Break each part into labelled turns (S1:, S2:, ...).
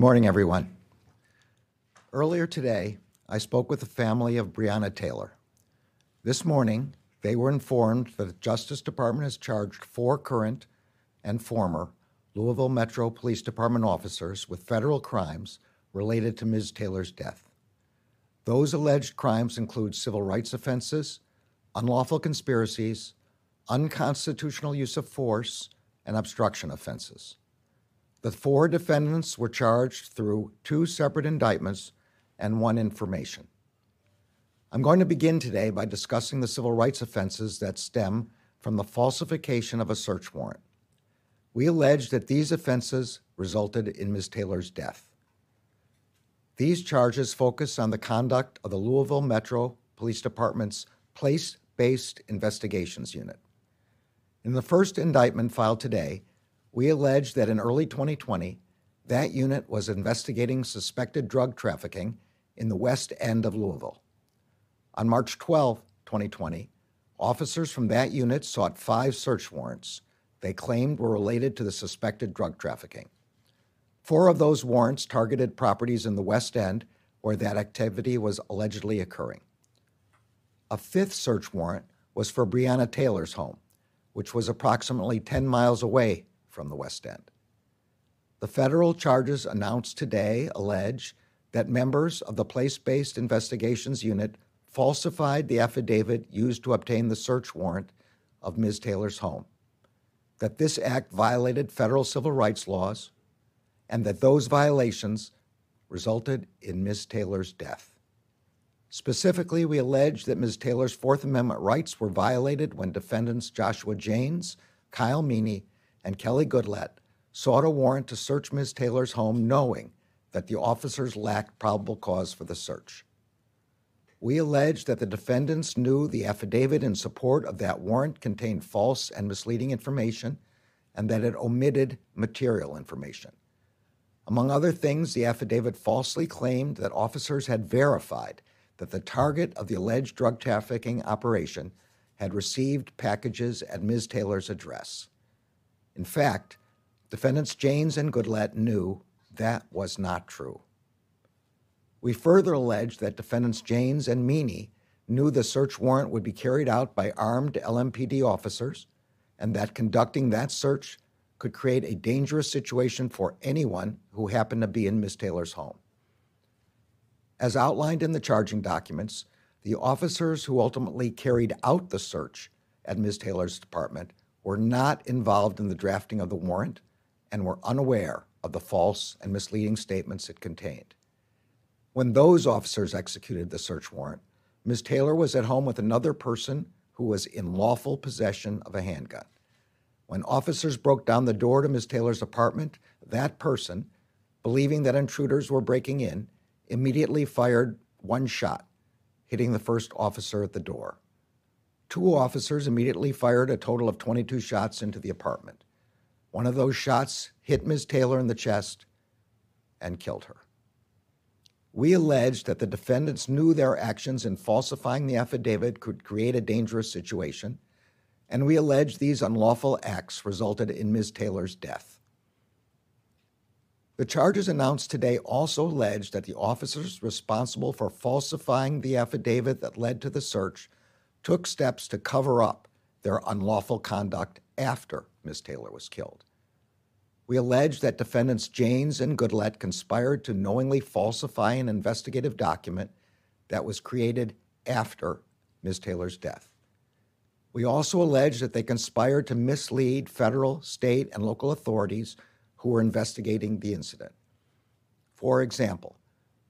S1: morning, everyone. Earlier today, I spoke with the family of Breonna Taylor. This morning, they were informed that the Justice Department has charged four current and former Louisville Metro Police Department officers with federal crimes related to Ms. Taylor's death. Those alleged crimes include civil rights offenses, unlawful conspiracies, unconstitutional use of force, and obstruction offenses. The four defendants were charged through two separate indictments and one information. I'm going to begin today by discussing the civil rights offenses that stem from the falsification of a search warrant. We allege that these offenses resulted in Ms. Taylor's death. These charges focus on the conduct of the Louisville Metro Police Department's Place Based Investigations Unit. In the first indictment filed today, we allege that in early 2020, that unit was investigating suspected drug trafficking in the west end of Louisville. On March 12, 2020, officers from that unit sought five search warrants they claimed were related to the suspected drug trafficking. Four of those warrants targeted properties in the West End where that activity was allegedly occurring. A fifth search warrant was for Breonna Taylor's home, which was approximately 10 miles away from the West End. The federal charges announced today allege that members of the Place Based Investigations Unit falsified the affidavit used to obtain the search warrant of Ms. Taylor's home that this act violated federal civil rights laws and that those violations resulted in Ms. Taylor's death. Specifically, we allege that Ms. Taylor's Fourth Amendment rights were violated when defendants Joshua Janes, Kyle Meany, and Kelly Goodlett sought a warrant to search Ms. Taylor's home knowing that the officers lacked probable cause for the search. We allege that the defendants knew the affidavit in support of that warrant contained false and misleading information and that it omitted material information. Among other things, the affidavit falsely claimed that officers had verified that the target of the alleged drug trafficking operation had received packages at Ms. Taylor's address. In fact, defendants Janes and Goodlett knew that was not true. We further allege that defendants Janes and Meany knew the search warrant would be carried out by armed LMPD officers and that conducting that search could create a dangerous situation for anyone who happened to be in Ms. Taylor's home. As outlined in the charging documents, the officers who ultimately carried out the search at Ms. Taylor's department were not involved in the drafting of the warrant and were unaware of the false and misleading statements it contained. When those officers executed the search warrant, Ms. Taylor was at home with another person who was in lawful possession of a handgun. When officers broke down the door to Ms. Taylor's apartment, that person, believing that intruders were breaking in, immediately fired one shot, hitting the first officer at the door. Two officers immediately fired a total of 22 shots into the apartment. One of those shots hit Ms. Taylor in the chest and killed her. We allege that the defendants knew their actions in falsifying the affidavit could create a dangerous situation, and we allege these unlawful acts resulted in Ms. Taylor's death. The charges announced today also allege that the officers responsible for falsifying the affidavit that led to the search took steps to cover up their unlawful conduct after Ms. Taylor was killed. We allege that defendants Janes and Goodlett conspired to knowingly falsify an investigative document that was created after Ms. Taylor's death. We also allege that they conspired to mislead federal, state, and local authorities who were investigating the incident. For example,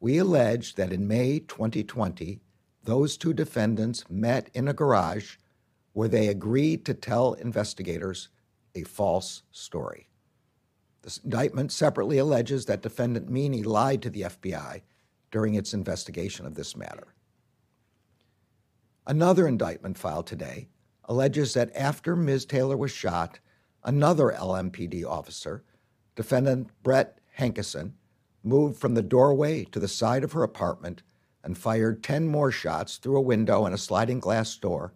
S1: we allege that in May 2020, those two defendants met in a garage where they agreed to tell investigators a false story. The indictment separately alleges that defendant Meany lied to the FBI during its investigation of this matter. Another indictment filed today alleges that after Ms. Taylor was shot, another LMPD officer, defendant Brett Hankison, moved from the doorway to the side of her apartment and fired 10 more shots through a window and a sliding glass door,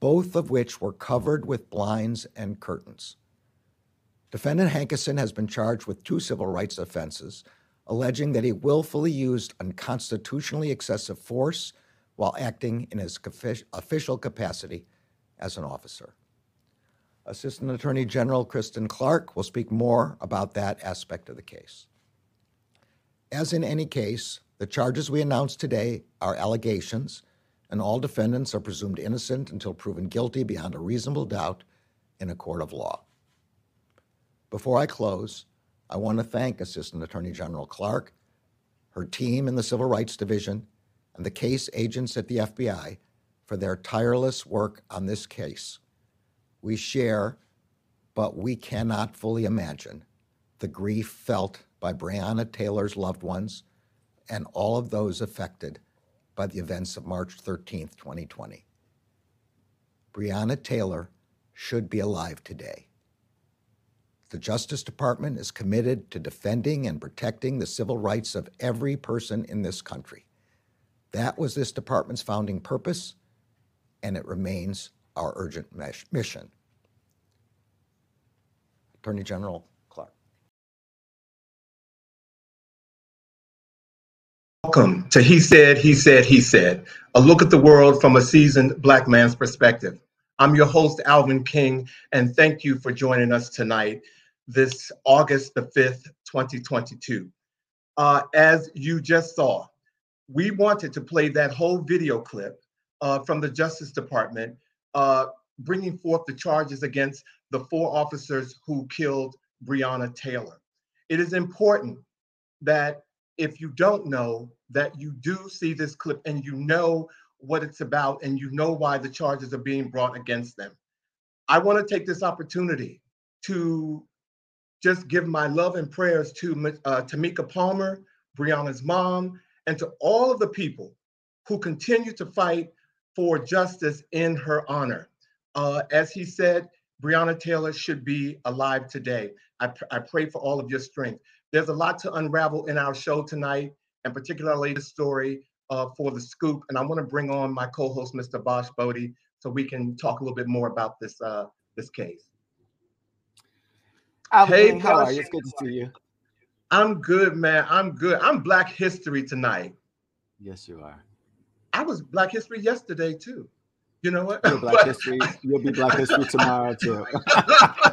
S1: both of which were covered with blinds and curtains. Defendant Hankison has been charged with two civil rights offenses alleging that he willfully used unconstitutionally excessive force while acting in his official capacity as an officer. Assistant Attorney General Kristen Clarke will speak more about that aspect of the case. As in any case, the charges we announced today are allegations, and all defendants are presumed innocent until proven guilty beyond a reasonable doubt in a court of law. Before I close, I want to thank Assistant Attorney General Clarke, her team in the Civil Rights Division, and the case agents at the FBI for their tireless work on this case. We share, but we cannot fully imagine, the grief felt by Breonna Taylor's loved ones and all of those affected by the events of March 13, 2020. Breonna Taylor should be alive today. The Justice Department is committed to defending and protecting the civil rights of every person in this country. That was this department's founding purpose, and it remains our urgent mission. Attorney General
S2: Welcome to He Said, He Said, He Said, a look at the world from a seasoned Black man's perspective. I'm your host, Alvin King, and thank you for joining us tonight this August the 5th, 2022. Uh, as you just saw, we wanted to play that whole video clip uh, from the Justice Department uh, bringing forth the charges against the four officers who killed Breonna Taylor. It is important that if you don't know, that you do see this clip and you know what it's about and you know why the charges are being brought against them. I want to take this opportunity to just give my love and prayers to uh, Tamika Palmer, Breonna's mom, and to all of the people who continue to fight for justice in her honor. Uh, as he said, Breonna Taylor should be alive today. I, pr- I pray for all of your strength. There's a lot to unravel in our show tonight, and particularly the story uh, for the scoop. And I want to bring on my co-host, Mr. Bosch Bodie, so we can talk a little bit more about this uh, this case.
S3: Alvin, hey, how are you? It's good to see you.
S2: I'm good, man. I'm good. I'm Black History tonight.
S3: Yes, you are.
S2: I was Black History yesterday too. You know what?
S3: You're Black History. You'll be Black History tomorrow too.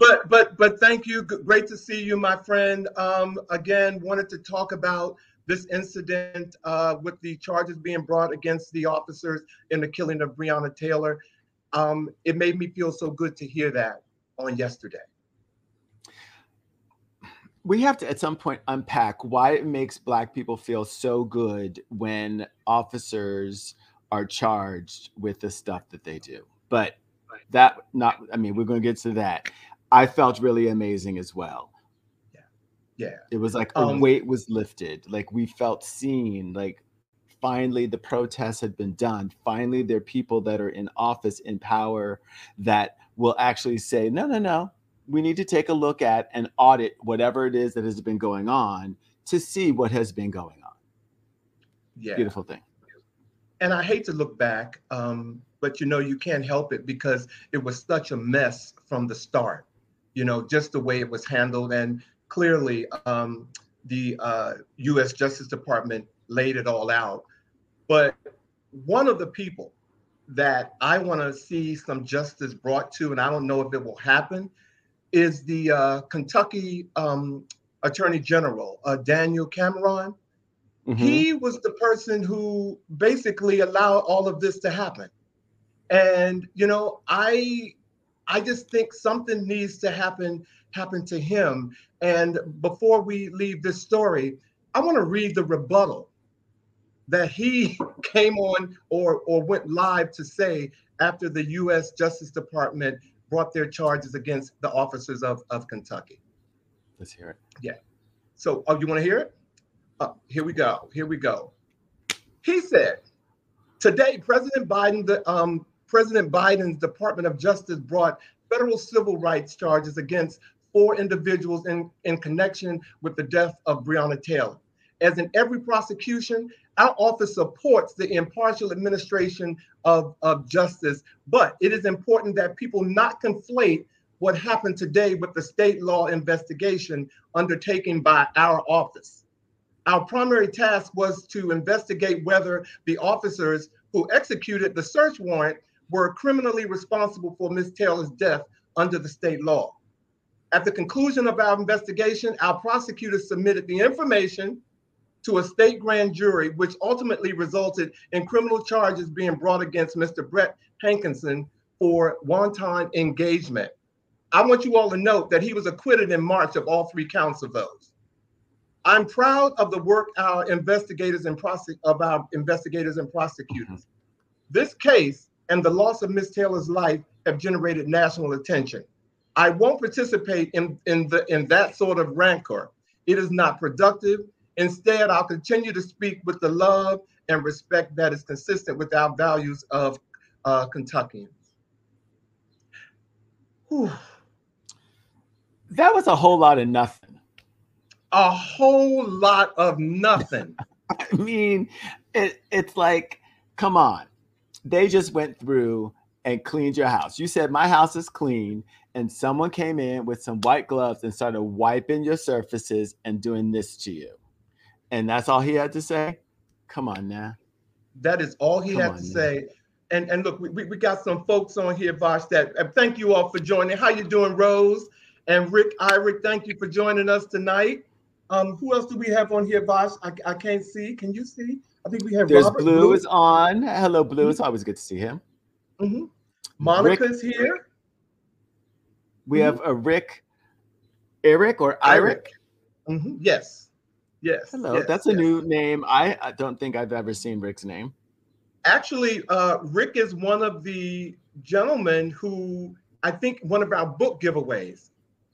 S2: but but but thank you. Great to see you, my friend. Um, again, wanted to talk about this incident uh, with the charges being brought against the officers in the killing of Breonna Taylor. Um, it made me feel so good to hear that on yesterday
S3: we have to at some point unpack why it makes black people feel so good when officers are charged with the stuff that they do but that not i mean we're going to get to that i felt really amazing as well.
S2: Yeah. Yeah.
S3: It was like a um, weight was lifted. Like we felt seen. Like finally the protests had been done. Finally there are people that are in office in power that will actually say no no no. We need to take a look at and audit whatever it is that has been going on to see what has been going on.
S2: Yeah.
S3: Beautiful thing.
S2: And I hate to look back, um, but you know, you can't help it because it was such a mess from the start, you know, just the way it was handled. And clearly, um, the uh, US Justice Department laid it all out. But one of the people that I want to see some justice brought to, and I don't know if it will happen, is the uh, Kentucky um, Attorney General, uh, Daniel Cameron. Mm-hmm. He was the person who basically allowed all of this to happen. And you know, I I just think something needs to happen happen to him. And before we leave this story, I want to read the rebuttal that he came on or or went live to say after the U.S. Justice Department brought their charges against the officers of, of Kentucky.
S3: Let's hear it.
S2: Yeah. So, oh, you want to hear it? Oh, here we go. Here we go. He said, today, President Biden, the um, President Biden's Department of Justice brought federal civil rights charges against four individuals in, in connection with the death of Breonna Taylor. As in every prosecution, our office supports the impartial administration of, of justice, but it is important that people not conflate what happened today with the state law investigation undertaken by our office. Our primary task was to investigate whether the officers who executed the search warrant were criminally responsible for Ms. Taylor's death under the state law. At the conclusion of our investigation, our prosecutors submitted the information to a state grand jury, which ultimately resulted in criminal charges being brought against Mr. Brett Hankison for wanton engagement. I want you all to note that he was acquitted in March of all three counts of those. I'm proud of the work our investigators and prosec- of our investigators and prosecutors. This case and the loss of Miss Taylor's life have generated national attention. I won't participate in, in, the, in that sort of rancor. It is not productive. Instead, I'll continue to speak with the love and respect that is consistent with our values of uh, Kentuckians. Whew.
S3: That was a whole lot of nothing.
S2: A whole lot of nothing.
S3: I mean, it, it's like, come on. They just went through and cleaned your house. You said my house is clean, and someone came in with some white gloves and started wiping your surfaces and doing this to you. And that's all he had to say? Come on now.
S2: That is all he
S3: Come
S2: had to
S3: now.
S2: say. And and look, we, we got some folks on here, Vosh, that thank you all for joining. How you doing, Rose? And Rick Irick, thank you for joining us tonight. Um, who else do we have on here, Vosh? I, I can't see. Can you see? I think we have
S3: There's
S2: Robert
S3: Blue is on. Hello, Blue. It's always good to see him.
S2: Mhm. Monica's here.
S3: We
S2: Mhm.
S3: have a Rick, Eric or Eric.
S2: Mhm. Yes. Yes.
S3: Hello,
S2: yes,
S3: that's a
S2: yes.
S3: new name. I, I don't think I've ever seen Rick's name.
S2: Actually, uh, Rick is one of the gentlemen who I think one of our book giveaways.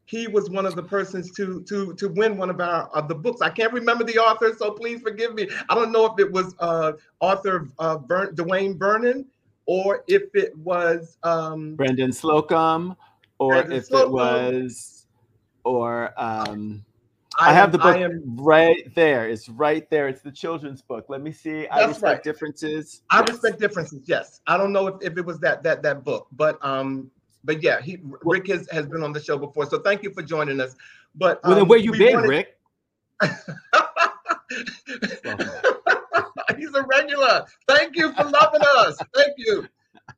S2: He was one of the persons to to to win one of our of the books. I can't remember the author, so please forgive me. I don't know if it was uh, author uh, Bern, Dwayne Vernon or if it was um,
S3: Brendan Slocum, or
S2: Brendan
S3: if
S2: Slocum.
S3: it was, or um, I, have
S2: am-
S3: the book
S2: I am
S3: right there. It's right there. It's the children's book. Let me see. I respect
S2: right.
S3: differences.
S2: I
S3: Yes.
S2: respect differences. Yes, I don't know if, if it was that that that book, but um, but yeah, he Rick has has been on the show before, so thank you for joining us. But
S3: Well, then
S2: um,
S3: where you been,
S2: wanted-
S3: Rick?
S2: He's a regular. Thank you for loving us. Thank you.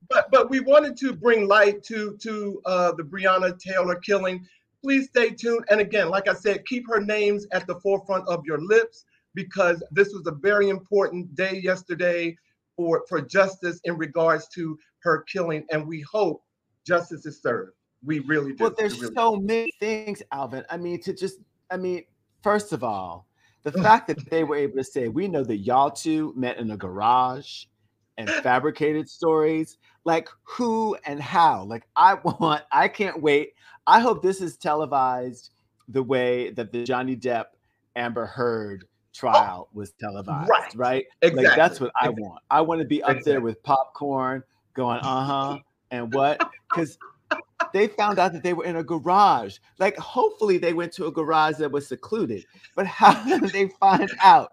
S2: But but we wanted to bring light to to uh, the Breonna Taylor killing. Please stay tuned. And again, like I said, keep her names at the forefront of your lips because this was a very important day yesterday for for justice in regards to her killing, and we hope justice is served. We really do.
S3: Well, there's
S2: really
S3: so many things, Alvin. I mean, to just, I mean, first of all, the fact that they were able to say, we know that y'all two met in a garage and fabricated stories, like who and how. Like, I want, I can't wait. I hope this is televised the way that the Johnny Depp Amber Heard trial was televised,
S2: Right.
S3: right?
S2: Exactly.
S3: Like, that's what I
S2: Exactly.
S3: want. I want to be up
S2: Exactly.
S3: there with popcorn going, uh huh, and what? Because they found out that they were in a garage. Like, hopefully, they went to a garage that was secluded. But how did they find out?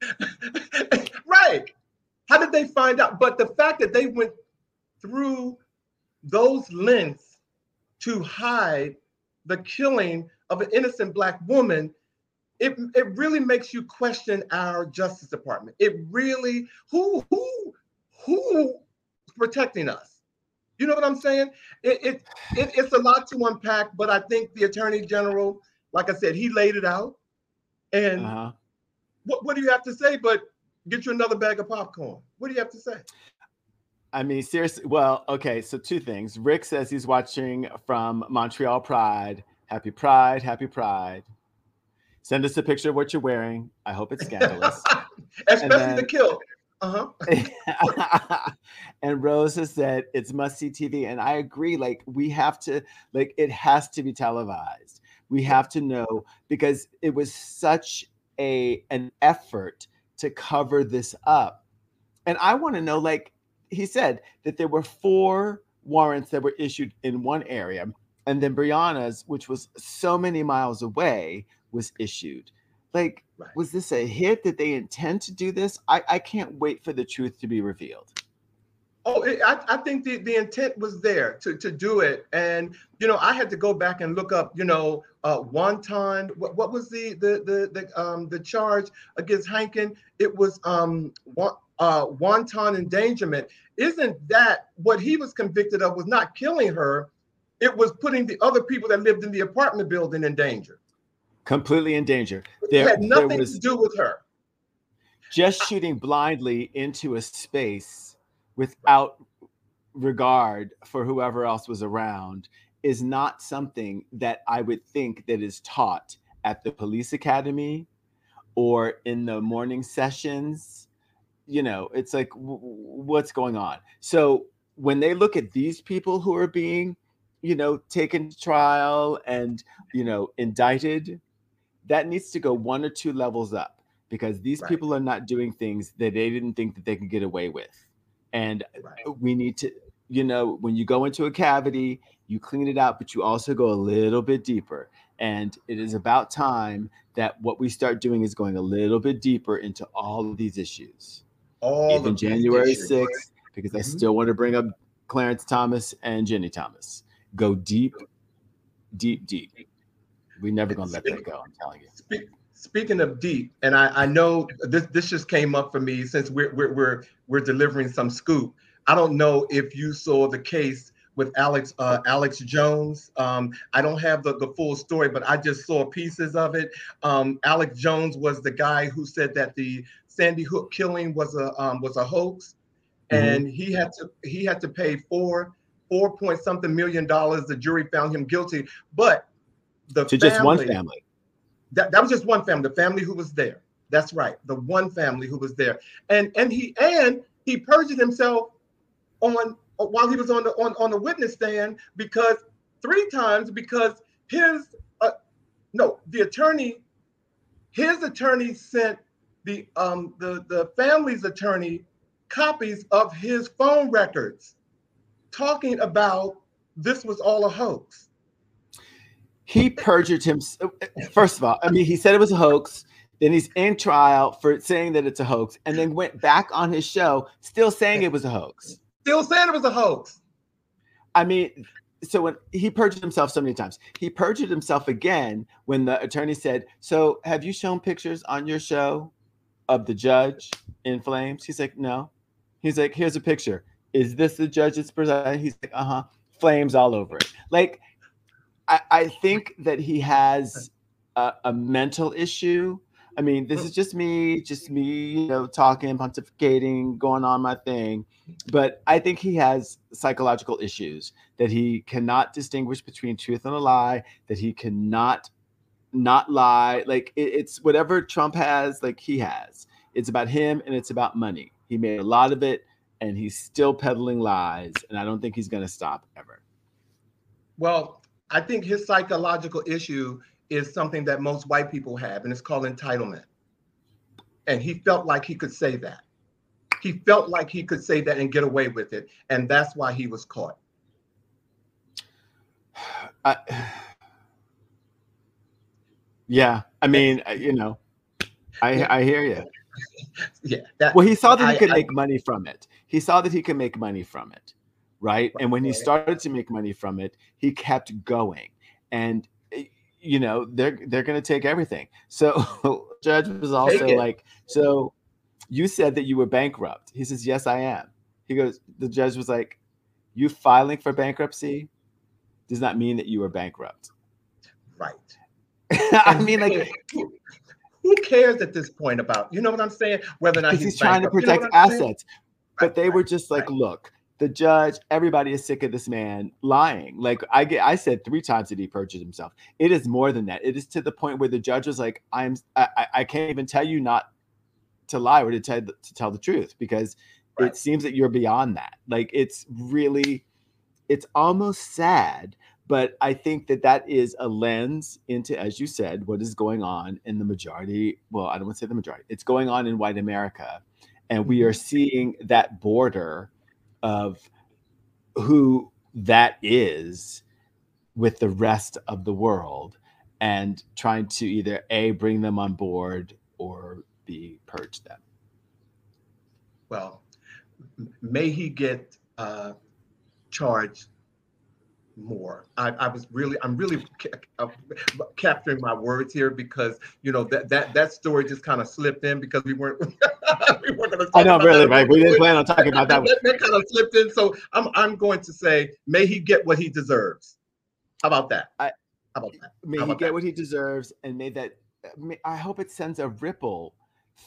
S2: right. How did they find out? But the fact that they went through those lengths to hide the killing of an innocent black woman, it, it really makes you question our Justice Department. It really who who who's protecting us? You know what I'm saying? It, it, it it's a lot to unpack, but I think the Attorney General, like I said, he laid it out. And
S3: Uh-huh.
S2: what, what do you have to say? But get you another bag of popcorn. What do you have to say?
S3: I mean, seriously. Well, okay. So, two things. Rick says he's watching from Montreal Pride. Happy Pride. Happy Pride. Send us a picture of what you're wearing. I hope it's scandalous.
S2: Especially
S3: then-
S2: the kill. Uh-huh.
S3: and Rose has said it's must see TV. And I agree. Like, we have to, like, it has to be televised. We have to know because it was such a an effort to cover this up. And I want to know, like he said, that there were four warrants that were issued in one area, and then Breonna's, which was so many miles away, was issued. Like,
S2: Right.
S3: was this a hit? Did they intend to do this? I, I can't wait for the truth to be revealed.
S2: Oh, it, I, I think the, the intent was there to, to do it. And, you know, I had to go back and look up, you know, uh, wanton, what, what was the, the, the, the, um, the charge against Hankin? It was um, uh, wanton endangerment. Isn't that what he was convicted of was not killing her. It was putting the other people that lived in the apartment building in danger.
S3: Completely in danger.
S2: There, it had nothing to do with her.
S3: Just shooting blindly into a space without regard for whoever else was around is not something that I would think that is taught at the police academy or in the morning sessions. You know, it's like w- what's going on. So when they look at these people who are being, you know, taken to trial and, you know, indicted, that needs to go one or two levels up because these right. people are not doing things that they didn't think that they could get away with. And right. we need to, you know, when you go into a cavity, you clean it out, but you also go a little bit deeper. And it is about time that what we start doing is going a little bit deeper into all of these issues. All Even January 6th, because mm-hmm. I still want to bring up Clarence Thomas and Ginni Thomas. Go deep, deep, deep. We're never gonna let that go. I'm telling you.
S2: speaking of deep, and I, I know this this just came up for me since we're we're we're, we're delivering some scoop. I don't know if you saw the case with Alex uh, Alex Jones. Um, I don't have the, the full story, but I just saw pieces of it. Um, Alex Jones was the guy who said that the Sandy Hook killing was a um, was a hoax, mm-hmm. and he had to he had to pay four four point something million dollars. The jury found him guilty, but the
S3: to family, just one family.
S2: That, that was just one family, the family who was there. That's right, the one family who was there, and and he and he perjured himself on while he was on the on, on the witness stand because three times because his uh, no the attorney his attorney sent the um the the family's attorney copies of his phone records talking about this was all a hoax
S3: he perjured himself. First of all, I mean, he said it was a hoax. Then he's in trial for saying that it's a hoax, and then went back on his show, still saying it was a hoax.
S2: Still saying it was a hoax.
S3: I mean, so when he perjured himself so many times, he perjured himself again when the attorney said, "So have you shown pictures on your show of the judge in flames?" He's like, "No." He's like, "Here's a picture. Is this the judge that's presiding?" He's like, "Uh huh." Flames all over it. Like I, I think that he has a, a, mental issue. I mean, this is just me, just me, you know, talking, pontificating, going on my thing. But I think he has psychological issues that he cannot distinguish between truth and a lie, that he cannot not lie. Like it, it's whatever Trump has, like he has. It's about him and it's about money. He made a lot of it and he's still peddling lies. And I don't think he's going to stop ever.
S2: Well, I think his psychological issue is something that most white people have, and it's called entitlement. And he felt like he could say that. He felt like he could say that and get away with it. And that's why he was caught.
S3: I, yeah. I mean, you know, I, I hear you.
S2: Yeah.
S3: That, well, he saw that he could I, make money from it. He saw that he could make money from it right? And when he started to make money from it, he kept going. And eh, you know, they're they're going to take everything. So judge was also like, "So you said that you were bankrupt." He says, "Yes, I am." He goes, the judge was like, "You filing for bankruptcy does not mean that you are bankrupt."
S2: Right.
S3: I mean like
S2: who cares at this point about you know what I'm saying? Whether or not he's,
S3: he's trying to protect you know assets. But they were just like, right. look, the judge, everybody is sick of this man lying. Like I get, I said three times that he perjured himself. It is more than that. It is to the point where the judge was like, "I'm, I, I can't even tell you not to lie or to tell to tell the truth because right. it seems that you're beyond that. Like it's really, it's almost sad." But I think that that is a lens into, as you said, what is going on in the majority. Well, I don't want to say the majority. It's going on in white America, and we are mm-hmm. seeing that border of who that is with the rest of the world and trying to either a bring them on board or b purge them.
S2: Well may he get uh, charged more. I, I was really, I'm really ca- uh, capturing my words here because you know that that that story just kind of slipped in because we weren't we weren't going to.
S3: I know, really, right? We didn't plan on talking about that.
S2: that, that kind of slipped in, so I'm I'm going to say, may he get what he deserves. How about that?
S3: I-
S2: How about that?
S3: May
S2: How
S3: he get
S2: that?
S3: what he deserves, and may that. May, I hope it sends a ripple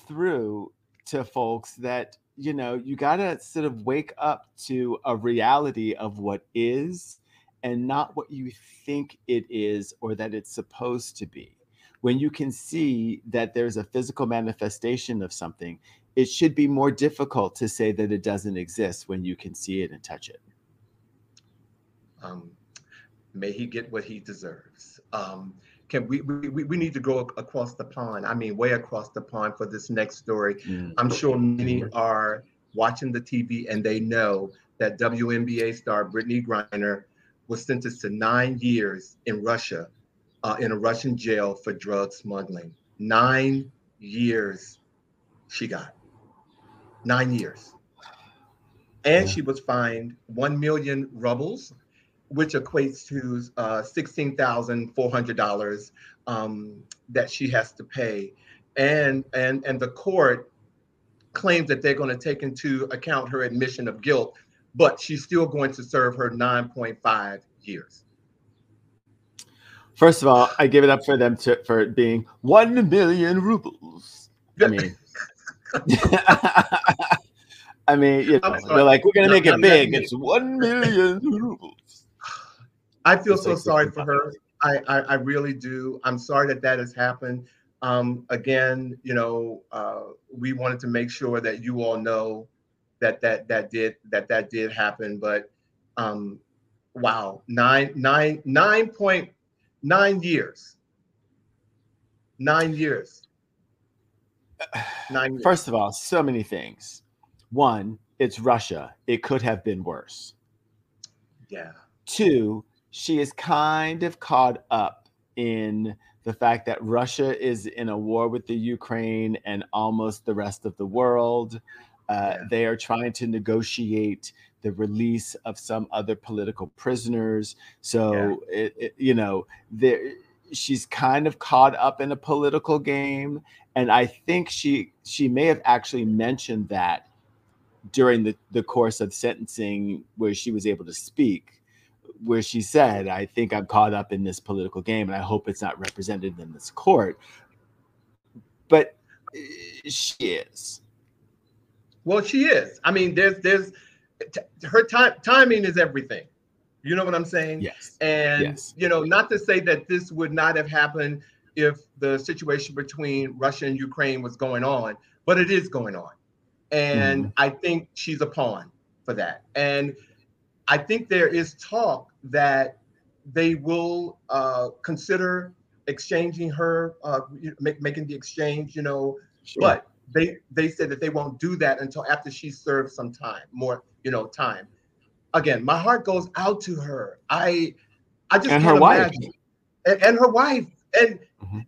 S3: through to folks that you know you gotta sort of wake up to a reality of what is, and not what you think it is or that it's supposed to be. When you can see that there's a physical manifestation of something, it should be more difficult to say that it doesn't exist when you can see it and touch it.
S2: Um, may he get what he deserves. Um, can we, we we we need to go across the pond? I mean, way across the pond for this next story. I'm sure many are watching the TV and they know that WNBA star Brittney Griner was sentenced to nine years in Russia, uh, in a Russian jail for drug smuggling. Nine years she got. Nine years. And
S3: Yeah.
S2: she was fined 1 million rubles, which equates to uh, $16,400 um, that she has to pay. And, and, and the court claims that they're going to take into account her admission of guilt, but she's still going to serve her 9.5 years.
S3: First of all, I give it up for them to, for being one million rubles. I mean, I mean, you know, they're like, we're gonna make
S2: I'm
S3: it big. It's one million rubles.
S2: I feel so sorry for her. I, I, I really do. I'm sorry that that has happened. Um, again, you know, uh, we wanted to make sure that you all know that that that did that that did happen. But um, wow, nine nine nine point nine years, nine years, nine years.
S3: First of all, so many things. One, it's Russia. It could have been worse.
S2: yeah,
S3: Two, she is kind of caught up in the fact that Russia is in a war with the Ukraine and almost the rest of the world. Uh, They are trying to negotiate the release of some other political prisoners. So, it, it- you know, there, she's kind of caught up in a political game, and I think she she may have actually mentioned that during the, the course of sentencing where she was able to speak where she said i think i'm caught up in this political game and i hope it's not represented in this court. But uh, she is
S2: Well, she is. I mean, there's there's t- her time timing is everything. You know what I'm saying?
S3: yes
S2: And
S3: Yes.
S2: you know, not to say that this would not have happened if the situation between Russia and Ukraine was going on, but it is going on. And I think she's a pawn for that. And I think there is talk that they will uh, consider exchanging her, uh, make, making the exchange, you know,
S3: Sure.
S2: but they they said that they won't do that until after she serves some time, more you know, time. Again, my heart goes out to her. I I just
S3: And
S2: can't
S3: her wife.
S2: And, and her wife and
S3: Mhm.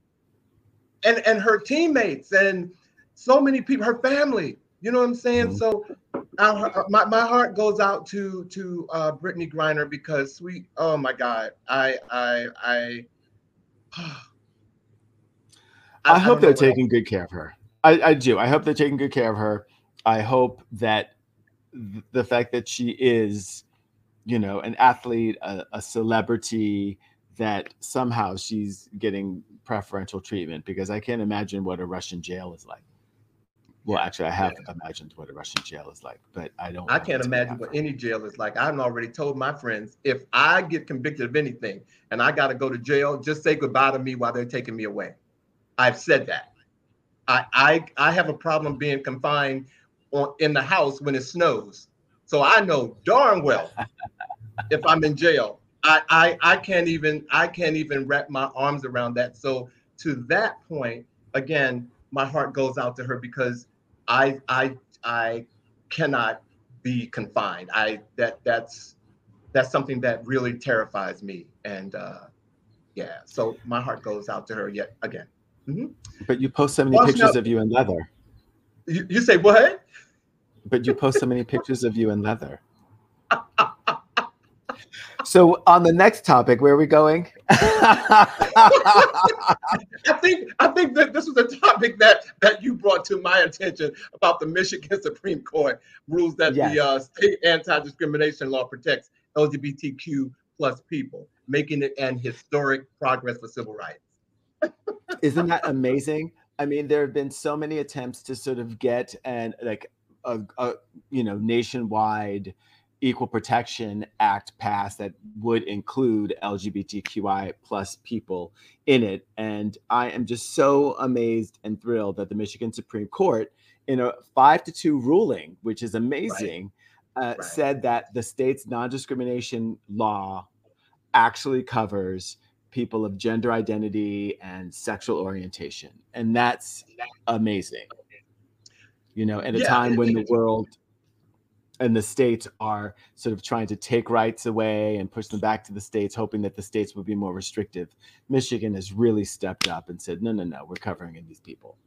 S2: and and her teammates and so many people, her family. You know what I'm saying?
S3: Mhm.
S2: So our, my, my heart goes out to to uh, Brittney Griner because sweet. Oh my God, I I I.
S3: I, hope
S2: don't
S3: they're taking good care of her. I, I do. I hope they're taking good care of her. I hope that th- the fact that she is, you know, an athlete, a, a celebrity, that somehow she's getting preferential treatment because I can't imagine what a Russian jail is like. Well, actually, I have imagined what a Russian jail is like, but I don't.
S2: I can't imagine what any jail is like. I've already told my friends if I get convicted of anything and I got to go to jail, just say goodbye to me while they're taking me away. I've said that. I I, I have a problem being confined on, in the house when it snows. So I know darn well if I'm in jail, I, I I can't even I can't even wrap my arms around that. So to that point, again, my heart goes out to her because I I I cannot be confined. I that that's that's something that really terrifies me. And uh yeah, so my heart goes out to her yet again.
S3: But you post so many pictures
S2: no-
S3: of you in leather.
S2: You, you say what?
S3: but you post so many pictures of you in leather. So on the next topic, where are we going?
S2: I think I think that this was a topic that that you brought to my attention about the Michigan Supreme Court rules that
S3: Yes.
S2: the uh, state anti-discrimination law protects LGBTQ plus people, making it an historic progress for civil rights.
S3: Isn't that amazing? I mean, there have been so many attempts to sort of get and like a, a you know nationwide equal protection act passed that would include LGBTQI plus people in it, and I am just so amazed and thrilled that the Michigan Supreme Court, in a five to two ruling, which is amazing, uh,
S2: Right.
S3: said that the state's non-discrimination law actually covers people of gender identity and sexual orientation. And that's amazing. You know, at a
S2: Yeah,
S3: time when the world and the states are sort of trying to take rights away and push them back to the states, hoping that the states would be more restrictive. Michigan has really stepped up and said, no, no, no, we're covering in these people.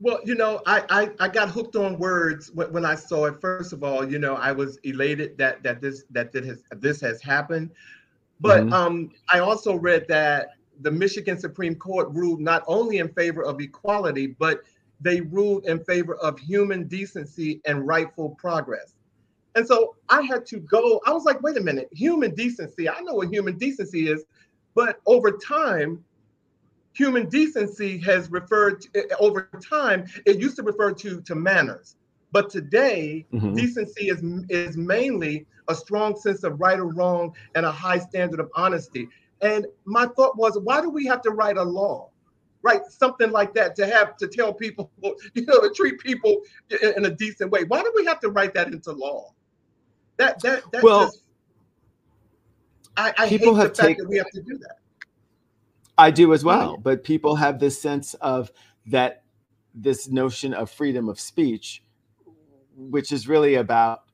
S2: Well, you know, I, I I got hooked on words when, when I saw it. First of all, you know, I was elated that that this that this has this has happened, but
S3: Mhm.
S2: um, I also read that the Michigan Supreme Court ruled not only in favor of equality, but they ruled in favor of human decency and rightful progress. And so I had to go. I was like, wait a minute, human decency. I know what human decency is, but over time, human decency has referred to, eh, over time it used to refer to to manners but today
S3: Mhm.
S2: decency is is mainly a strong sense of right or wrong and a high standard of honesty. And my thought was why do we have to write a law right? Something like that to have to tell people you know to treat people in, a decent way. Why do we have to write that into law? That that that
S3: Well,
S2: just i, I
S3: people
S2: hate
S3: have
S2: the fact
S3: take-
S2: that we have to do that.
S3: I do as well, but people have this sense of that this notion of freedom of speech, which is really about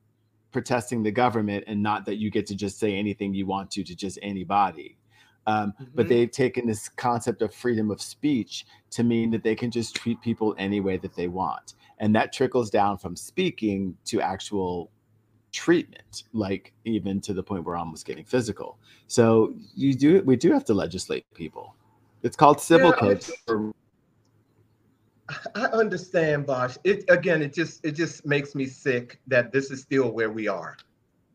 S3: protesting the government and not that you get to just say anything you want to to just anybody. Um, But
S2: Mhm.
S3: they've taken this concept of freedom of speech to mean that they can just treat people any way that they want. And that trickles down from speaking to actual treatment, like even to the point where almost getting physical. So you do we do have to legislate people. It's called civil
S2: Yeah,
S3: codes. for-
S2: I understand, Bosch. It again, it just it just makes me sick that this is still where we are.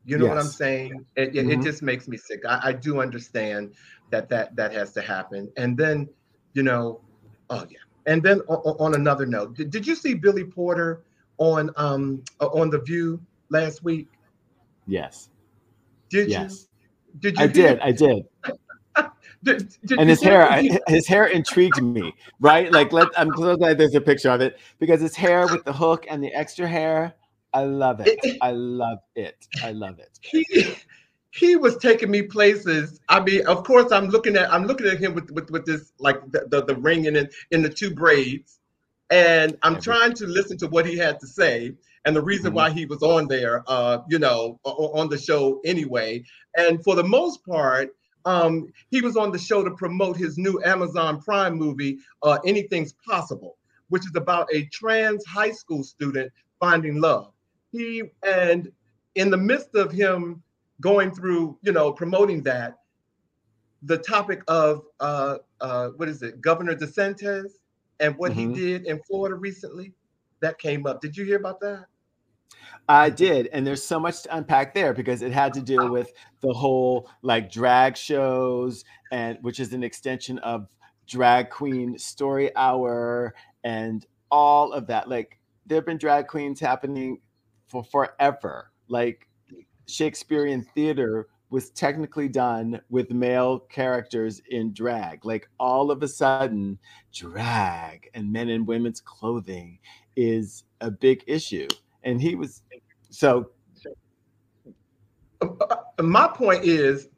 S2: You know what I'm saying? It, it, it just makes me sick. I, I do understand that that that has to happen. And then, you know, oh yeah. And then on, on another note, did, did you see Billy Porter on um on the View last week?
S3: Yes.
S2: Did
S3: Yes.
S2: you? Did you?
S3: I did. I did. And his hair I- his hair intrigued me right like let i'm so glad there's a picture of it because his hair with the hook and the extra hair i love it i love it i love it
S2: he he was taking me places. I mean, of course, I'm looking at I'm looking at him with with, with this like the, the, the ring in it in the two braids, and I'm trying to listen to what he had to say and the reason
S3: Mhm.
S2: why he was on there, uh, you know, on the show anyway. And for the most part, um, he was on the show to promote his new Amazon Prime movie, uh, Anything's Possible, which is about a trans high school student finding love. He and in the midst of him going through, you know, promoting that, the topic of uh, uh, what is it, Governor DeSantis and what
S3: Mhm.
S2: he did in Florida recently, that came up. Did you hear about that?
S3: I did, and there's so much to unpack there because it had to do with the whole like drag shows, and which is an extension of drag queen story hour and all of that. Like there have been drag queens happening for forever. Like Shakespearean theater was technically done with male characters in drag. Like all of a sudden, drag and men and women's clothing is a big issue. And he was so
S2: Uh, My point is,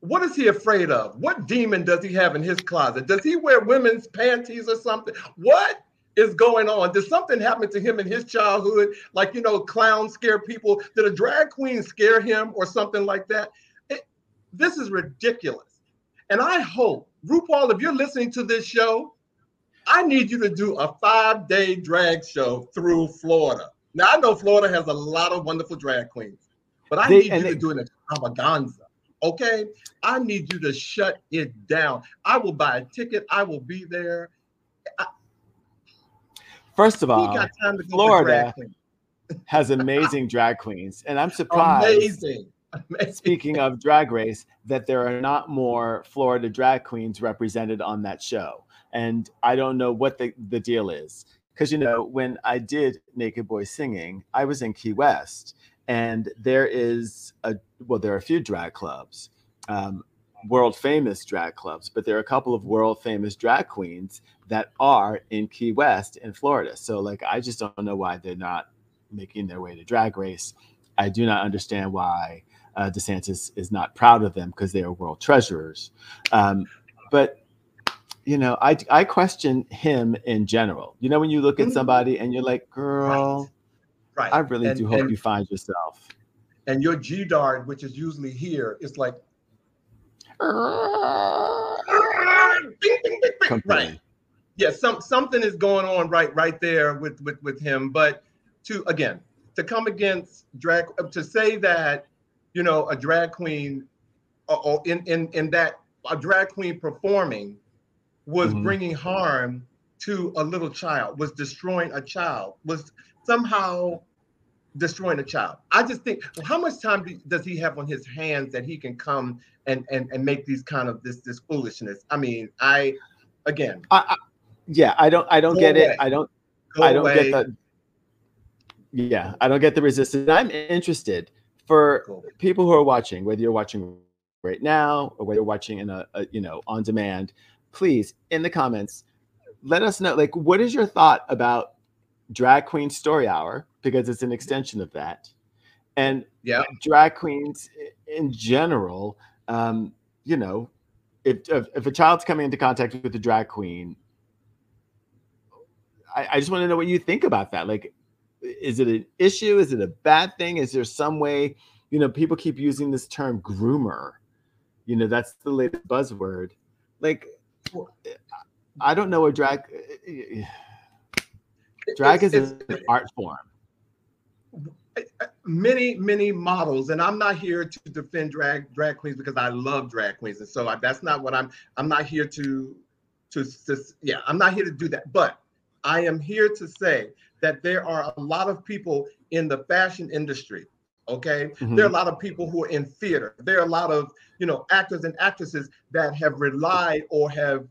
S2: what is he afraid of? What demon does he have in his closet? Does he wear women's panties or something? What is going on? Did something happen to him in his childhood? Like, you know, clowns scare people. Did a drag queen scare him or something like that? It, this is ridiculous. And I hope, RuPaul, if you're listening to this show, I need you to do a five day drag show through Florida. Now I know Florida has a lot of wonderful drag queens, but I
S3: They-
S2: need you to do an extravaganza. Okay, I need you to shut it down. I will buy a ticket. I will be there.
S3: First of all,
S2: got time to
S3: Florida
S2: to drag queen?
S3: has amazing drag queens, and I'm surprised.
S2: Amazing. Amazing.
S3: Speaking of Drag Race, that there are not more Florida drag queens represented on that show, and I don't know what the the deal is. Because you know, when I did Naked Boy Singing, I was in Key West, and there is a well, there are a few drag clubs, um, world famous drag clubs, but there are a couple of world famous drag queens that are in Key West in Florida. So, like, I just don't know why they're not making their way to Drag Race. I do not understand why uh, DeSantis is not proud of them because they are world treasurers. Um, but you know, I I question him in general. You know, when you look at
S2: Mhm.
S3: somebody and you're like, girl,
S2: Right.
S3: I really
S2: And-
S3: do hope
S2: and-
S3: you find yourself.
S2: And your gaydar, which is usually here, is like bing, bing, bing, bing. right. Yeah, some something is going on right right there with with with him. But to again to come against drag to say that you know a drag queen or, or in in in that a drag queen performing was
S3: Mhm.
S2: bringing harm to a little child was destroying a child was somehow destroying a child i just think how much time do, does he have on his hands that he can come and and and make these kind of this this foolishness i mean i again
S3: I, I, yeah, I don't I don't get
S2: away.
S3: it. I don't
S2: go
S3: I don't
S2: away.
S3: get the yeah, I don't get the resistance. I'm interested for people who are watching, whether you're watching right now or whether you're watching in a, a you know on demand, please in the comments let us know like what is your thought about drag queen story hour? Because it's an extension of that. And
S2: Yeah.
S3: drag queens in general um you know if, if if a child's coming into contact with a drag queen I, I just want to know what you think about that. Like is it an issue? Is it a bad thing? Is there some way you know people keep using this term groomer. You know that's the latest buzzword. Like i don't know what drag eh, eh, eh, drag
S2: It's-
S3: is
S2: it's-
S3: an art form.
S2: many many models and i'm not here to defend drag drag queens because i love drag queens and so I, that's not what i'm i'm not here to to, to yeah i'm not here to do that but i am here to say that there are a lot of people in the fashion industry okay
S3: Mhm.
S2: there are a lot of people who are in theater there are a lot of you know actors and actresses that have relied or have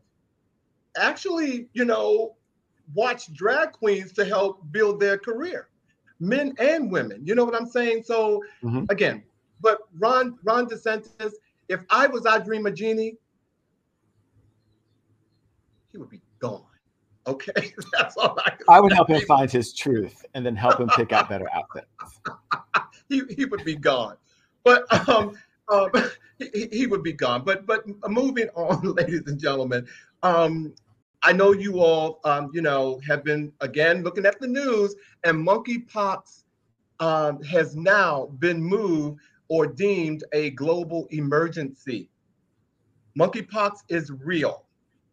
S2: actually you know watched drag queens to help build their career men and women. You know what I'm saying? So
S3: Mhm.
S2: again, but Ron Ron DeSantis, if I was Audrey Genie, he would be gone. Okay, that's all I.
S3: I would help him find his truth and then help him pick out better outfits.
S2: He, he would be gone. But um, um, he, he would be gone. But but moving on, ladies and gentlemen, um, I know you all um, you know have been again looking at the news, and monkeypox um, has now been moved or deemed a global emergency. Monkeypox is real.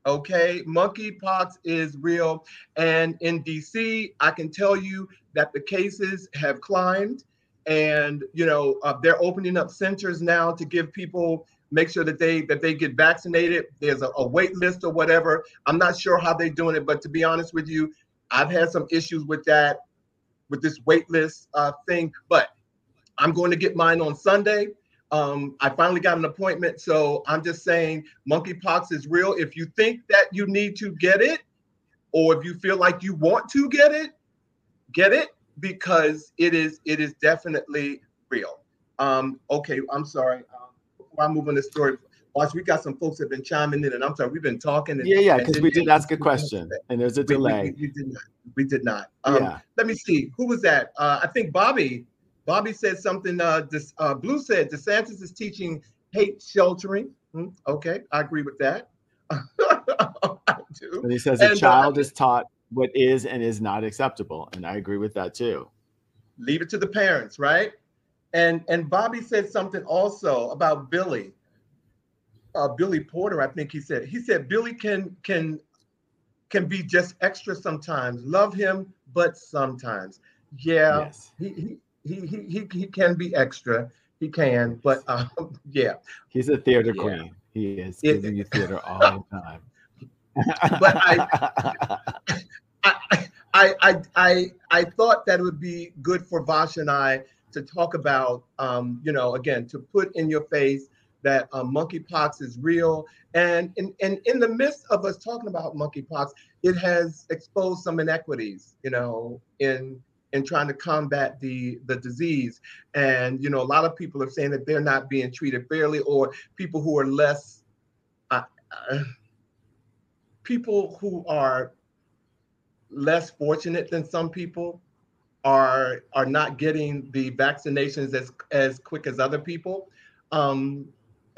S2: Okay, monkeypox is real. And in DC, I can tell you that the cases have climbed and you know uh, they're opening up centers now to give people make sure that they that they get vaccinated. There's a, a wait list or whatever. I'm not sure how they're doing it but to be honest with you i've had some issues with that with this wait list uh, thing but i'm going to get mine on sunday. Um, i finally got an appointment so i'm just saying monkeypox is real. If you think that you need to get it or if you feel like you want to get it get it because it is it is definitely real. Um, okay, I'm sorry. Um, before I move on the story, watch, we got some folks that have been chiming in, and I'm sorry, we've been talking. And,
S3: Yeah, yeah, because we did ask a question and there's a
S2: We, we-
S3: delay.
S2: we- we did not. We did not. Um,
S3: Yeah.
S2: Let me see. Who was that? Uh, I think Bobby. Bobby said something. Uh, this, uh, Blue said DeSantis is teaching hate sheltering. Hmm, okay, I agree with that. I do.
S3: And he says
S2: And,
S3: a
S2: uh,
S3: child is taught what is and is not acceptable. And I agree with that too.
S2: leave it to the parents, right? And and Bobby said something also about Billy. Uh, Billy Porter, I think he said. He said Billy can can can be just extra sometimes. Love him, but sometimes. Yeah,
S3: Yes.
S2: he, he he he he can be extra. He can, but um, yeah.
S3: He's a theater
S2: Yeah.
S3: queen. He is giving you theater all the time.
S2: But I- I, I, I, I, thought that it would be good for Vash and I to talk about, um, you know, again, to put in your face that um, monkeypox is real. And in, in, in the midst of us talking about monkeypox, it has exposed some inequities, you know, in in trying to combat the the disease. And you know, a lot of people are saying that they're not being treated fairly, or people who are less, uh, uh, people who are less fortunate than some people are are not getting the vaccinations as as quick as other people. Um,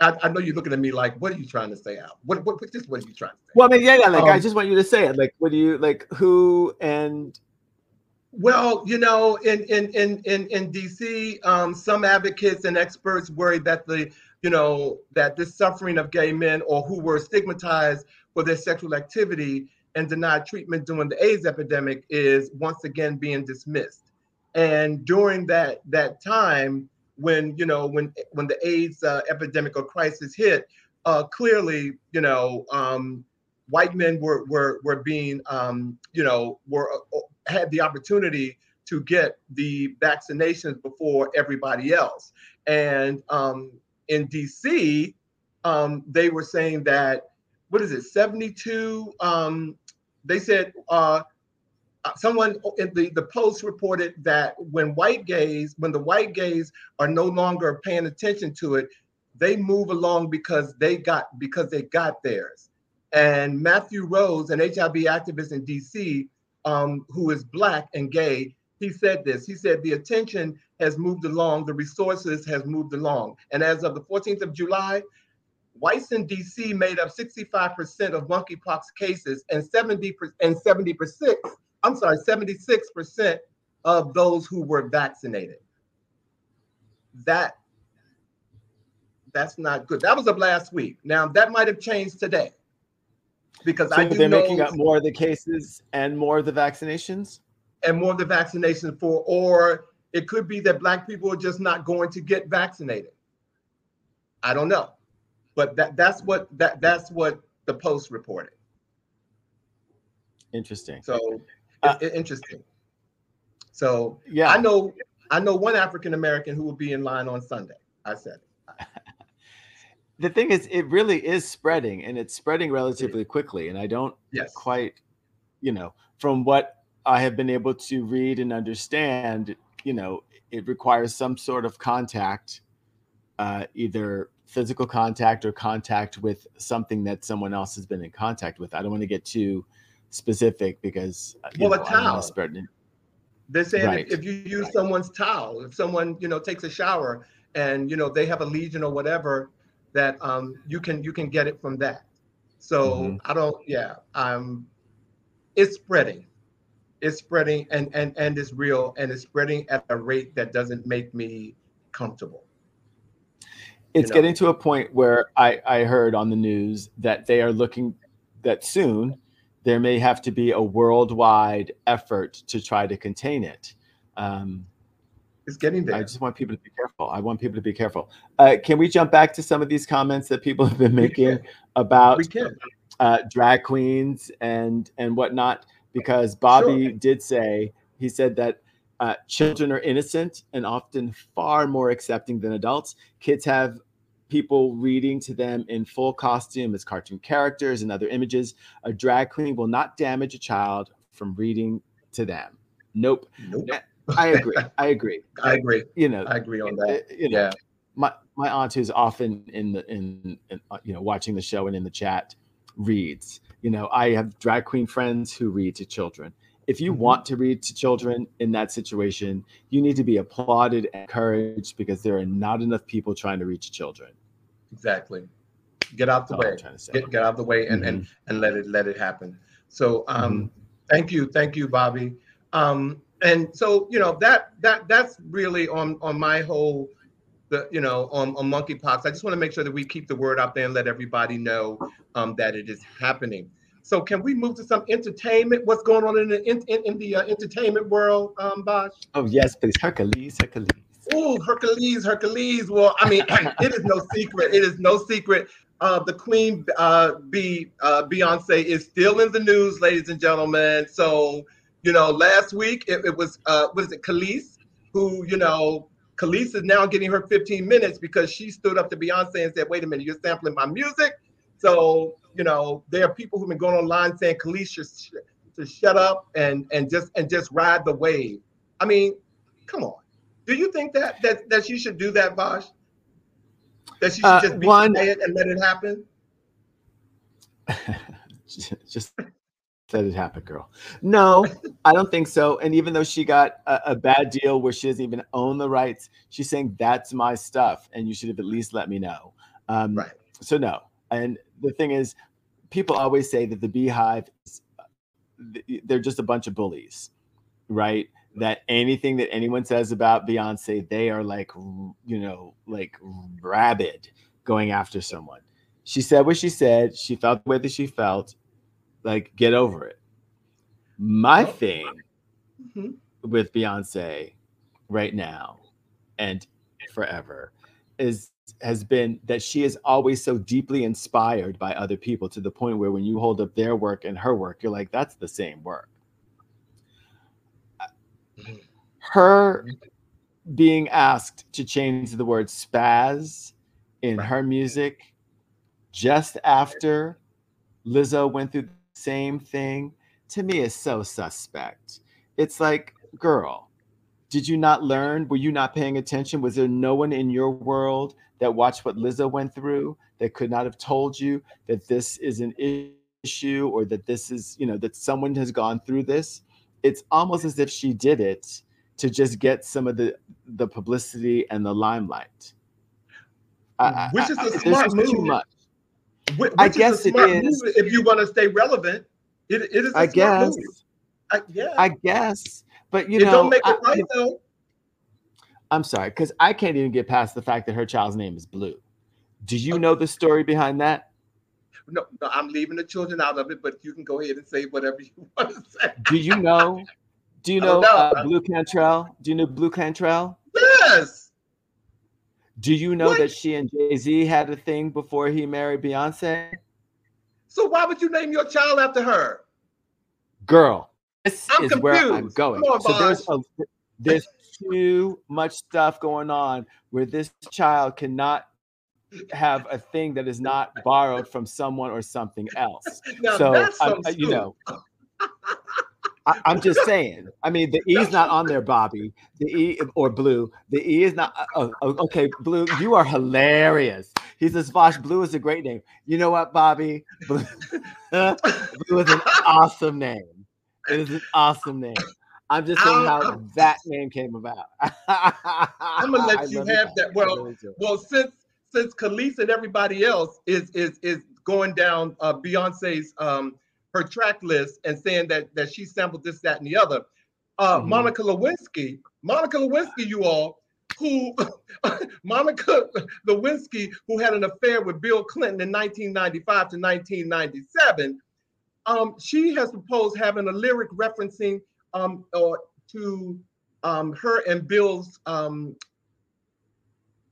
S2: I, I know you're looking at me like, what are you trying to say, Al? What what what- just what are you trying to say?
S3: well, I mean, yeah, yeah. Like, I
S2: Um,
S3: just want you to say it. Like, what do you like? Who and
S2: Well, you know, in in in in, in DC, um, some advocates and experts worry that the you know that this suffering of gay men or who were stigmatized for their sexual activity and denied treatment during the AIDS epidemic is once again being dismissed. And during that that time, when you know when when the AIDS uh, epidemic or crisis hit, uh, clearly you know um, white men were were were being um, you know were uh, had the opportunity to get the vaccinations before everybody else. And um, in DC, um, they were saying that what is it, 72? Um, they said uh, someone in the, the post reported that when white gays, when the white gays are no longer paying attention to it, they move along because they got because they got theirs. And Matthew Rose, an HIV activist in DC, um, who is black and gay, he said this. He said the attention has moved along, the resources has moved along. And as of the 14th of July, whites in DC made up 65% of monkeypox cases and 70 and 70%, I'm sorry, 76% of those who were vaccinated. That that's not good. That was of last week. Now that might have changed today. Because I
S3: so
S2: do
S3: they're
S2: know
S3: making up more of the cases and more of the vaccinations?
S2: And more of the vaccination for, or it could be that black people are just not going to get vaccinated. I don't know, but that that's what that that's what the post reported.
S3: Interesting.
S2: So
S3: Uh,
S2: it's interesting. So
S3: Yeah.
S2: I know I know one African American who will be in line on Sunday. I said,
S3: the thing is, it really is spreading and it's spreading relatively quickly. And I don't
S2: yes,
S3: quite, you know, from what I have been able to read and understand, you know, it requires some sort of contact, uh, either physical contact or contact with something that someone else has been in contact with. I don't want to get too specific because, uh,
S2: Well,
S3: know,
S2: a
S3: I don't wanna
S2: towel. they're saying
S3: Right.
S2: if, if you use someone's towel, if someone you know takes a shower and you know they have a lesion or whatever, that um you can you can get it from that. So
S3: Mhm.
S2: I don't, yeah, um, it's spreading, it's spreading, and and and it's real, and it's spreading at a rate that doesn't make me comfortable.
S3: it's
S2: know.
S3: getting to a point where I, I heard on the news that they are looking that soon there may have to be a worldwide effort to try to contain it. Um,
S2: It's getting there.
S3: I just want people to be careful. I want people to be careful. Uh, can we jump back to some of these comments that people have been making about uh, drag queens and and whatnot? Because Bobby
S2: Sure.
S3: did say he said that uh, children are innocent and often far more accepting than adults. Kids have people reading to them in full costume as cartoon characters and other images. A drag queen will not damage a child from reading to them. Nope.
S2: Nope.
S3: I agree. I agree.
S2: I agree.
S3: You know,
S2: I agree on that.
S3: uh, you know,
S2: Yeah.
S3: my my aunt who's often in the in, in uh, you know watching the show and in the chat reads you know i have drag queen friends who read to children if you
S2: Mhm.
S3: want to read to children in that situation you need to be applauded and encouraged because there are not enough people trying to reach children
S2: Exactly. Get out the way.
S3: I'm trying to say.
S2: Get get out the way and and and let it let it happen. So um thank you, thank you, Bobby. Um and so you know that that that's really on on my whole the you know on, on monkeypox. I just want to make sure that we keep the word out there and let everybody know um that it is happening. So can we move to some entertainment? What's going on in the in, in, the uh, entertainment world, um, Bosh?
S3: Oh yes, please, Hercules, Hercules.
S2: Oh, Hercules, Hercules. Well, I mean, it is no secret. It is no secret. Uh, the Queen, uh, B, uh, Beyonce, is still in the news, ladies and gentlemen. So, you know, last week it, it was, uh, what is it, Kelis, who, you know, Kelis is now getting her 15 minutes because she stood up to Beyonce and said, wait a minute, you're sampling my music. So, you know, there are people who've been going online saying Kelis should, should shut up and, and just and just ride the wave. I mean, come on. Do you think that that, that she should do that, Bosh? That she should
S3: Uh,
S2: just be
S3: one-
S2: quiet and let it happen?
S3: just let it happen, girl. No, I don't think so. And even though she got a, a bad deal where she doesn't even own the rights, she's saying that's my stuff, and you should have at least let me know. Um,
S2: Right.
S3: So no. And the thing is, people always say that the BeyHive, is, they're just a bunch of bullies, right? That anything that anyone says about Beyonce, they are like, you know, like rabid going after someone. She said what she said. She felt the way that she felt. Like, get over it. My thing
S2: Mhm.
S3: with Beyonce right now and forever is has been that she is always so deeply inspired by other people to the point where when you hold up their work and her work, you're like, that's the same work.
S2: Mhm.
S3: Her being asked to change the word spaz in her music just after Lizzo went through same thing to me is so suspect. It's like, girl, did you not learn? Were you not paying attention? Was there no one in your world that watched what Lizzo went through that could not have told you that this is an issue or that this is, you know, that someone has gone through this? It's almost as if she did it to just get some of the the publicity and the limelight. I-
S2: Which is a
S3: I-
S2: smart move. Which,
S3: I guess
S2: smart
S3: is.
S2: if you want to stay relevant. It, it is a
S3: I
S2: smart
S3: guess.
S2: move. I, yeah.
S3: I guess. But you know,
S2: it
S3: know,
S2: don't make it
S3: I,
S2: right though.
S3: I'm sorry, because I can't even get past the fact that her child's name is Blue. Do you know the story behind that?
S2: No, no, I'm leaving the children out of it, but you can go ahead and say whatever you want to say.
S3: Do you know? Do you know
S2: don't know.
S3: uh, Blu Cantrell? Do you know Blu Cantrell?
S2: Yes.
S3: Do you know
S2: What?
S3: that she and Jay Z had a thing before he married Beyonce?
S2: So why would you name your child after her?
S3: Girl, this
S2: I'm
S3: is where I'm
S2: confused.
S3: going.
S2: On,
S3: so there's a, there's too much stuff going on where this child cannot have a thing that is not borrowed from someone or something else.
S2: Now
S3: so uh, you know I, i'm just saying. I mean the e's not on there bobby. The e or blue. The e is not oh, oh, okay blue you are hilarious. He says Vosh, blue is a great name. You know what bobby? Blue, blue is an awesome name. It is an awesome name. I'm just saying how
S2: I'm-
S3: that name came about.
S2: I'm gonna let you have that. Well, Well, since since Kelis and everybody else is is is going down uh, Beyonce's um her track list and saying that that she sampled this, that, and the other. Uh,
S3: Mhm.
S2: Monica Lewinsky, Monica Lewinsky, you all, who Monica Lewinsky, who had an affair with Bill Clinton in 1995 to 1997, um, she has proposed having a lyric referencing um, or to um, her and Bill's um,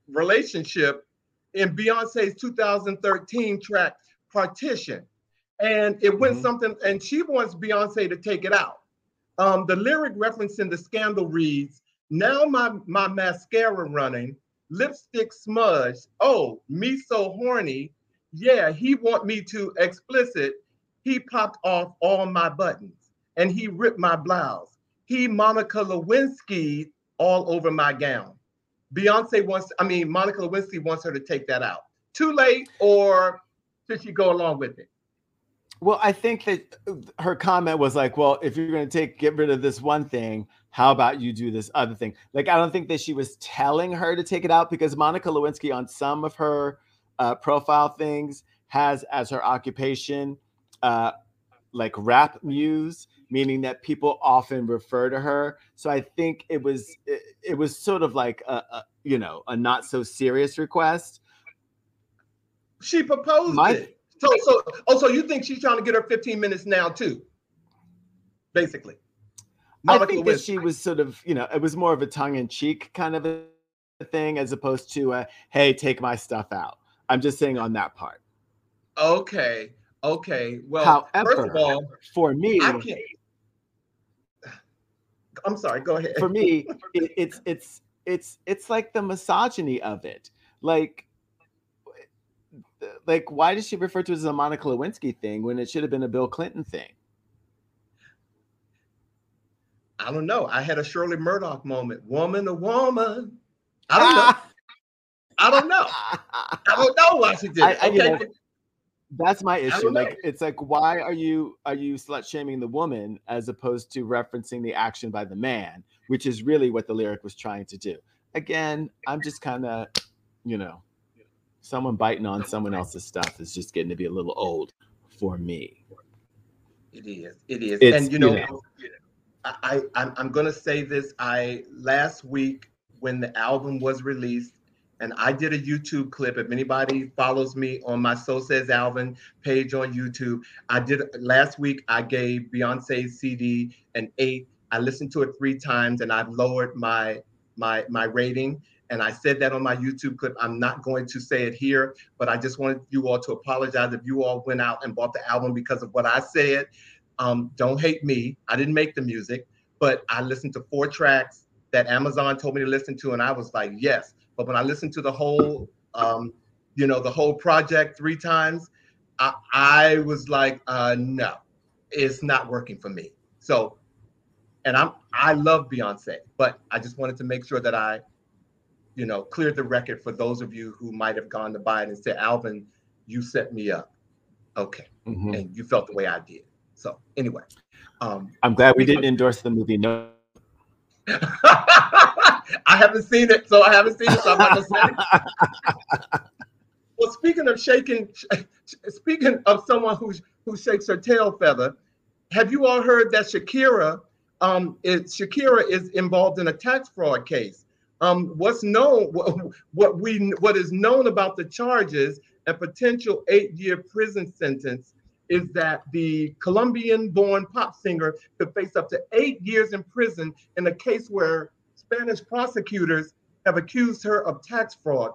S2: relationship in Beyonce's 2013 track Partition. And it went
S3: Mhm.
S2: something, and she wants Beyonce to take it out. Um, the lyric referencing the scandal reads, Now my, my mascara running, lipstick smudge. Oh, me so horny. Yeah, he want me to explicit. He popped off all my buttons and he ripped my blouse. He Monica Lewinsky all over my gown. Beyonce wants, I mean, Monica Lewinsky wants her to take that out. Too late, or should she go along with it?
S3: Well, I think that uh, her comment was like, "Well, if you're going to take get rid of this one thing, how about you do this other thing?" Like, I don't think that she was telling her to take it out because Monica Lewinsky on some of her uh, profile things has as her occupation, uh, like rap muse, meaning that people often refer to her. So I think it was it, it was sort of like a, a you know a not so serious request.
S2: She proposed
S3: My-
S2: it. So, so, oh, so you think she's trying to get her 15 minutes now too? Basically.
S3: I
S2: Monica
S3: think that she was sort of, you know, it was more of a tongue-in-cheek kind of a thing as opposed to a, hey, take my stuff out. I'm just saying on that part.
S2: Okay. Okay. Well, first of
S3: However,
S2: all,
S3: For me,
S2: I can't. I'm sorry. Go ahead.
S3: for me, it, it's it's it's it's like the misogyny of it. Like, like why does she refer to it as a Monica Lewinsky thing when it should have been a Bill Clinton thing?
S2: I don't know. I had a Shirley Murdock moment. Woman, a woman. I don't know. I don't know. I don't know why she did.
S3: I-
S2: it.
S3: I- you know, That's my issue.
S2: don't know.
S3: Like, it's like, why are you are you slut shaming the woman as opposed to referencing the action by the man, which is really what the lyric was trying to do. Again, I'm just kind of, you know, someone biting on someone else's stuff is just getting to be a little old for me.
S2: It is. It is.
S3: It's,
S2: and you know,
S3: you know.
S2: I, I I'm, to say this. I last week when the album was released, and I did a YouTube clip. If anybody follows me on my So Says Alvin page on YouTube, I did last week. I gave Beyonce's CD an eight. I listened to it three times, and I've lowered my my my rating. And I said that on my YouTube clip. I'm not going to say it here, but I just wanted you all to apologize if you all went out and bought the album because of what I said. Um, don't hate me. I didn't make the music, but I listened to four tracks that Amazon told me to listen to, and I was like, yes. But when I listened to the whole, um, you know, the whole project three times, I, I was like, uh, no, it's not working for me. So, and I'm I love Beyonce, but I just wanted to make sure that I, you know, cleared the record for those of you who might have gone to it and said, Alvin, you set me up. Okay,
S3: Mhm.
S2: and you felt the way I did. So anyway, um,
S3: I'm glad we didn't endorse the movie. No,
S2: I haven't seen it, so I haven't seen it. So I'm not gonna say. Well, speaking of shaking, speaking of someone who's who shakes her tail feather, have you all heard that Shakira, um, is Shakira is involved in a tax fraud case? Um, what's known, what, we what is known about the charges and potential eight-year prison sentence is that the Colombian-born pop singer could face up to eight years in prison in a case where Spanish prosecutors have accused her of tax fraud.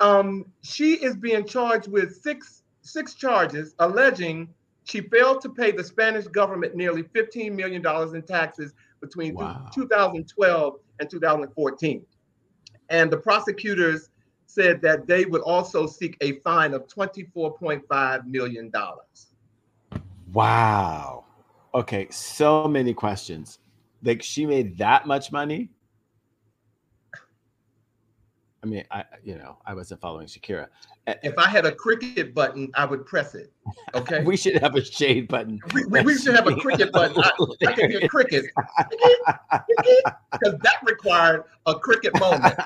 S2: Um, she is being charged with six six charges alleging she failed to pay the Spanish government nearly $15 million in taxes between
S3: Wow.
S2: 2012 and 2014. And the prosecutors said that they would also seek a fine of $24.5 million.
S3: wow. Okay, so many questions. Like she made that much money. I mean, I you know I wasn't following Shakira.
S2: If I had a cricket button, I would press it. Okay.
S3: We should have a shade button.
S2: We, we, we should have a cricket button. I, I can hear crickets because that required a cricket moment.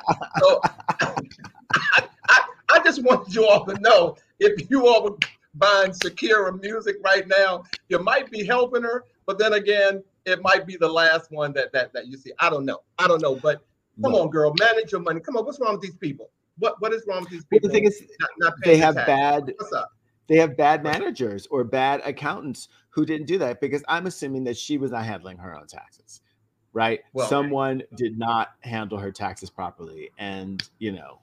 S2: So I, I, I just want you all to know if you all were buying Shakira music right now, you might be helping her, but then again, it might be the last one that that, that you see. I don't know. I don't know. But come on, girl, manage your money. Come on, what's wrong with these people? What what is wrong with these
S3: Well,
S2: people?
S3: the thing is,
S2: not, not
S3: they have
S2: tax?
S3: bad
S2: What's up?
S3: they have bad managers or bad accountants who didn't do that because I'm assuming that she was not handling her own taxes, right?
S2: Well-
S3: Someone did not handle her taxes properly, and you know,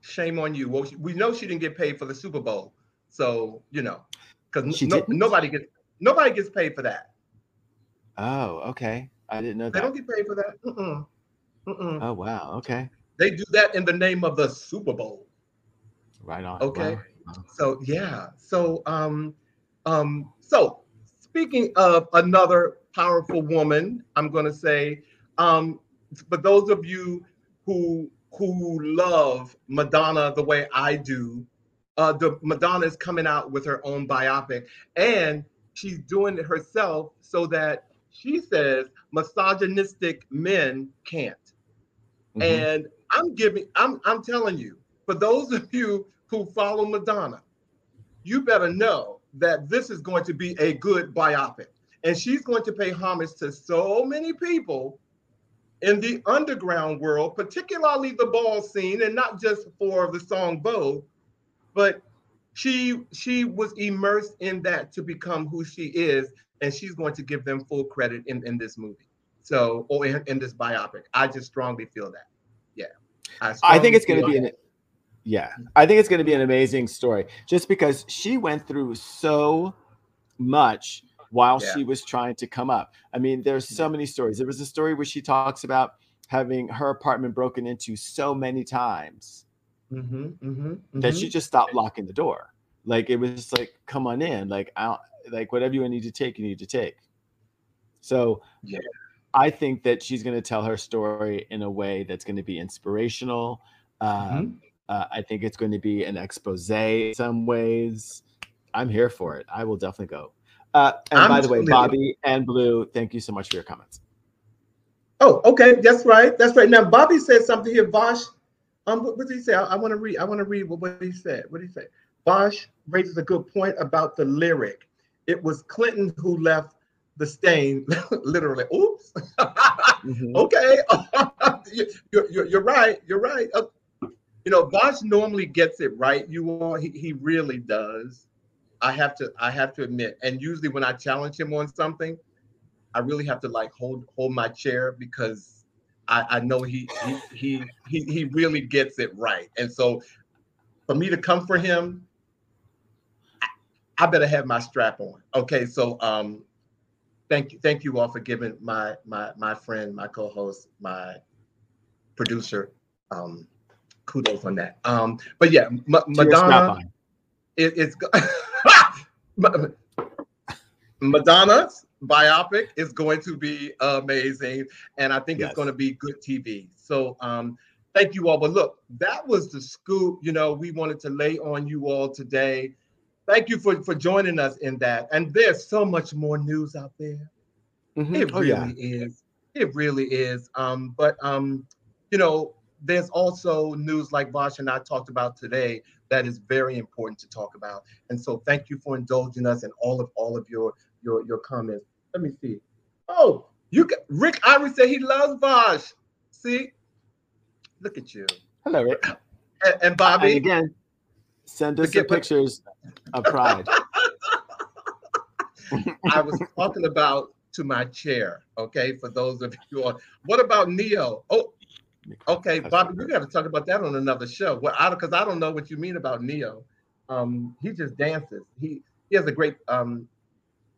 S2: Shame on you. Well, we know she didn't get paid for the Super Bowl, so you know, because no, nobody gets nobody gets paid for that.
S3: oh, okay, I didn't know
S2: They
S3: that.
S2: don't get paid for that. Mm-mm. Mm-mm.
S3: Oh wow, okay,
S2: They do that in the name of the Super Bowl.
S3: right on.
S2: Okay.
S3: Wow.
S2: So yeah. So um um so speaking of another powerful woman, I'm gonna say um for those of you who who love Madonna the way I do, uh the Madonna is coming out with her own biopic and she's doing it herself so that she says misogynistic men can't.
S3: Mhm.
S2: And I'm giving, I'm, I'm telling you, for those of you who follow Madonna, you better know that this is going to be a good biopic. And she's going to pay homage to so many people in the underground world, particularly the ball scene, and not just for the song Vogue, but she she was immersed in that to become who she is, and she's going to give them full credit in, in this movie. So, or in, in this biopic, I just strongly feel that. Yeah,
S3: I, I think it's going to be an yeah, I think it's going to be an amazing story, just because she went through so much while yeah. she was trying to come up. I mean, there's so many stories. There was a story where she talks about having her apartment broken into so many times mm-hmm, mm-hmm, mm-hmm. that she just stopped locking the door. Like it was just like, come on in. Like I don't, like whatever you need to take, you need to take. So yeah. I think that she's going to tell her story in a way that's going to be inspirational. Mm-hmm. Um, uh, I think it's going to be an expose in some ways. I'm here for it. I will definitely go. Uh, and I'm by the way, Bobby and Blue, thank you so much for your comments.
S2: Oh, okay, that's right. That's right. Now, Bobby said something here. Bosch, um, what, what did he say? I, I want to read. I want to read what, what he said. What did he say? Bosch raises a good point about the lyric. It was Clinton who left the stain, literally. Oops. mm-hmm. Okay, you're, you're, you're, right. You're right. Uh, you know, Bosch normally gets it right. You all, he, he really does. I have to, I have to admit. And usually, when I challenge him on something, I really have to like hold hold my chair because I, I know he, he he he he really gets it right. And so, for me to come for him, I, better have my strap on. Okay, so um, thank you, thank you all for giving my my my friend, my co-host, my producer, um, kudos on that. Um, but yeah, M- Madonna, it, it's Madonna's biopic is going to be amazing, and I think yes. it's going to be good TV. So, um, thank you all. But look, that was the scoop. You know, we wanted to lay on you all today. Thank you for for joining us in that. And there's so much more news out there. Mm-hmm. It really oh, yeah. is. It really is. Um, but um, you know, there's also news like Bosch and I talked about today that is very important to talk about. And so thank you for indulging us and all of all of your your your comments. Let me see. Oh, you can, Rick Ivory said he loves Bosch. See, look at you.
S3: Hello, Rick.
S2: And, and Bobby.
S3: And again, send us the pictures of pride.
S2: I was talking about to my chair. Okay, for those of you on. What about Neo? Oh, okay, Bobby, we got to talk about that on another show. Well, I because I don't know what you mean about Neo. Um, he just dances. He he has a great um.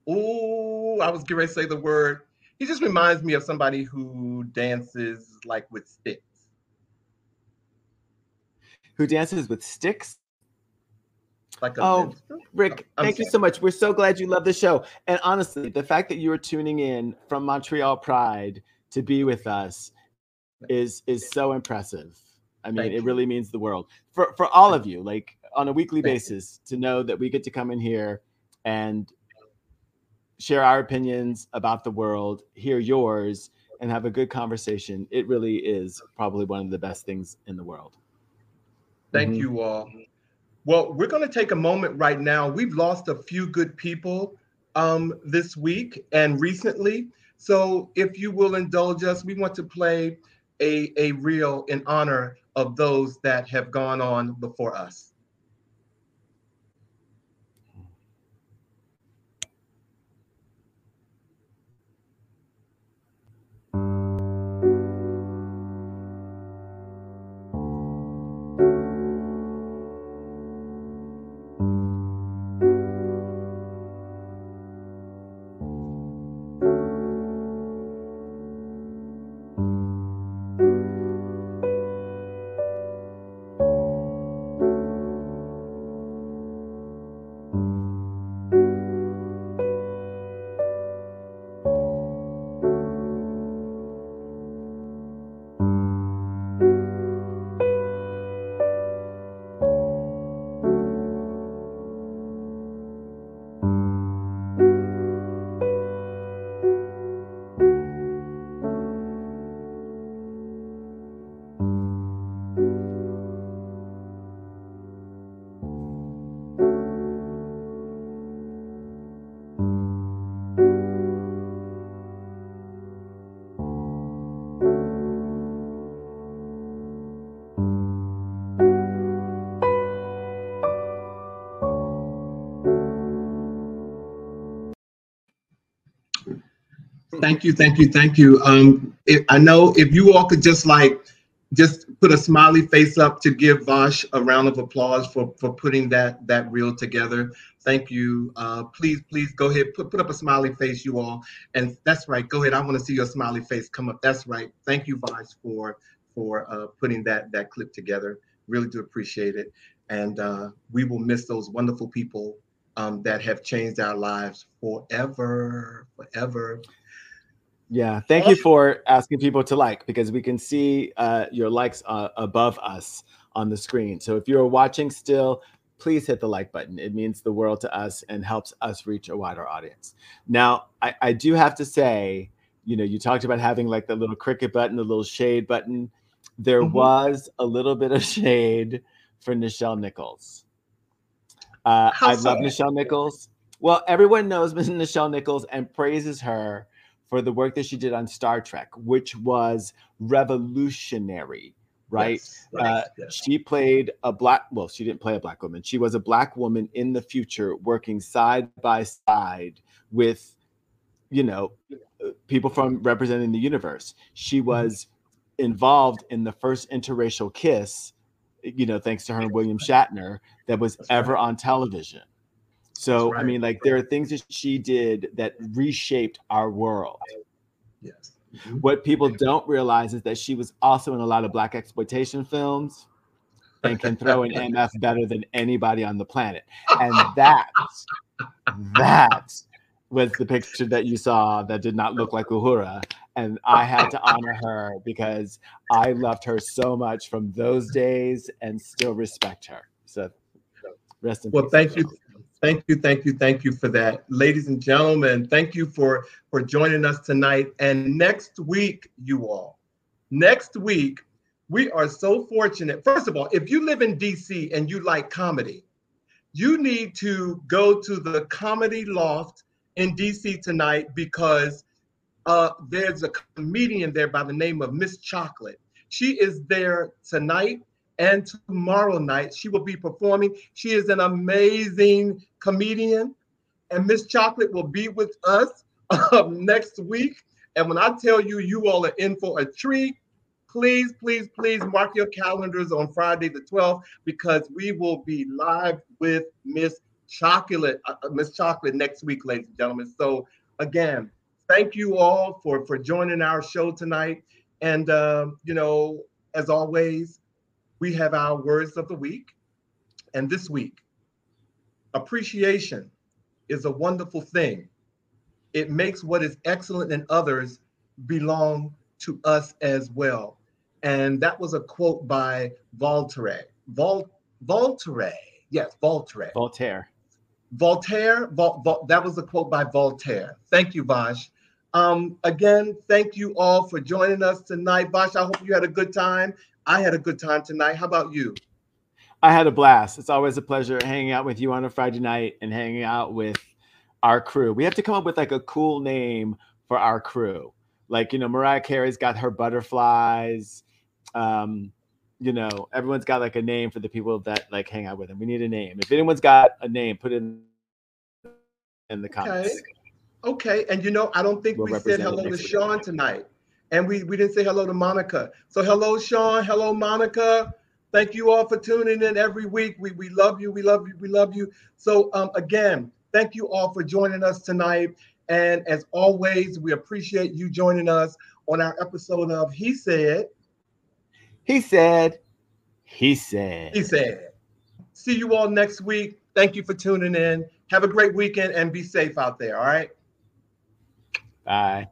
S2: Ooh, I was getting ready to say the word. He just reminds me of somebody who dances like with sticks.
S3: Who dances with sticks? Like oh rick I'm thank sorry. you so much we're so glad you love the show and honestly the fact that you are tuning in from montreal pride to be with us is is so impressive i mean thank it you. really means the world for for all of you like on a weekly thank basis you. to know that we get to come in here and share our opinions about the world hear yours and have a good conversation it really is probably one of the best things in the world
S2: thank mm-hmm. you all well, we're going to take a moment right now. We've lost a few good people um, this week and recently. So, if you will indulge us, we want to play a, a reel in honor of those that have gone on before us. Thank you, thank you, thank you. Um, I know if you all could just like just put a smiley face up to give Vash a round of applause for for putting that that reel together. Thank you. Uh, please, please go ahead, put put up a smiley face, you all. And that's right. Go ahead. I want to see your smiley face come up. That's right. Thank you, Vash, for for uh, putting that that clip together. Really do appreciate it. And uh, we will miss those wonderful people um, that have changed our lives forever, forever.
S3: Yeah, thank you for asking people to like because we can see uh, your likes uh, above us on the screen. So if you're watching still, please hit the like button. It means the world to us and helps us reach a wider audience. Now, I, I do have to say, you know, you talked about having like the little cricket button, the little shade button. There
S2: Mhm.
S3: was a little bit of shade for Nichelle Nichols. Uh, I love? Nichelle Nichols. Well, everyone knows Miss Nichelle Nichols and praises her for the work that she did on Star Trek, which was revolutionary, right?
S2: Yes, right,
S3: Uh,
S2: yes.
S3: She played a black, well, she didn't play a black woman. She was a black woman in the future working side by side with, you know, people from representing the universe. She
S2: Mm-hmm.
S3: was involved in the first interracial kiss, you know, thanks to her and William Shatner, that was
S2: That's right.
S3: ever on television. So,
S2: right.
S3: I mean, like, there are things that she did that reshaped our world.
S2: Yes. Mm-hmm.
S3: What people don't realize is that she was also in a lot of black exploitation films and can throw an MF better than anybody on the planet. And that, that was the picture that you saw that did not look like Uhura. And I had to honor her because I loved her so much from those days and still respect her. So rest in
S2: Well,
S3: peace.
S2: thank you. Thank you, thank you, thank you for that. Ladies and gentlemen, thank you for for joining us tonight. And next week, you all, next week, we are so fortunate. First of all, if you live in DC and you like comedy, you need to go to the Comedy Loft in DC tonight because uh, there's a comedian there by the name of Miss Chocolate. She is there tonight and tomorrow night. She will be performing. She is an amazing comedian, and Miss Chocolate will be with us um, next week. And when I tell you, you all are in for a treat. Please, please, please mark your calendars on Friday the 12th because we will be live with Miss Chocolate, uh, uh, Miss Chocolate next week, ladies and gentlemen. So again, thank you all for for joining our show tonight. And um, you know, as always, we have our words of the week. And this week, appreciation is a wonderful thing. It makes what is excellent in others belong to us as well. And that was a quote by Voltaire. Vol- Voltaire. Yes, Voltaire.
S3: Voltaire.
S2: Voltaire, Vol, Vol, that was a quote by Voltaire. Thank you, Vash. Um, again, thank you all for joining us tonight. Vash, I hope you had a good time. I had a good time tonight. How about you?
S3: I had a blast. It's always a pleasure hanging out with you on a Friday night and hanging out with our crew. We have to come up with like a cool name for our crew. Like, you know, Mariah Carey's got her butterflies. Um, you know, everyone's got like a name for the people that like hang out with them. We need a name. If anyone's got a name, put it in, in the comments.
S2: Okay. Okay. And you know, I don't think
S3: We'll
S2: we said hello to. Sean tonight. And we, we didn't say hello to Monica. So hello, Sean. Hello, Monica. Thank you all for tuning in every week. We, we love you. We love you. We love you. So um, again, thank you all for joining us tonight. And as always, we appreciate you joining us on our episode of He Said,
S3: He said, he said.
S2: He Said. See you all next week. Thank you for tuning in. Have a great weekend and be safe out there. All right.
S3: Bye.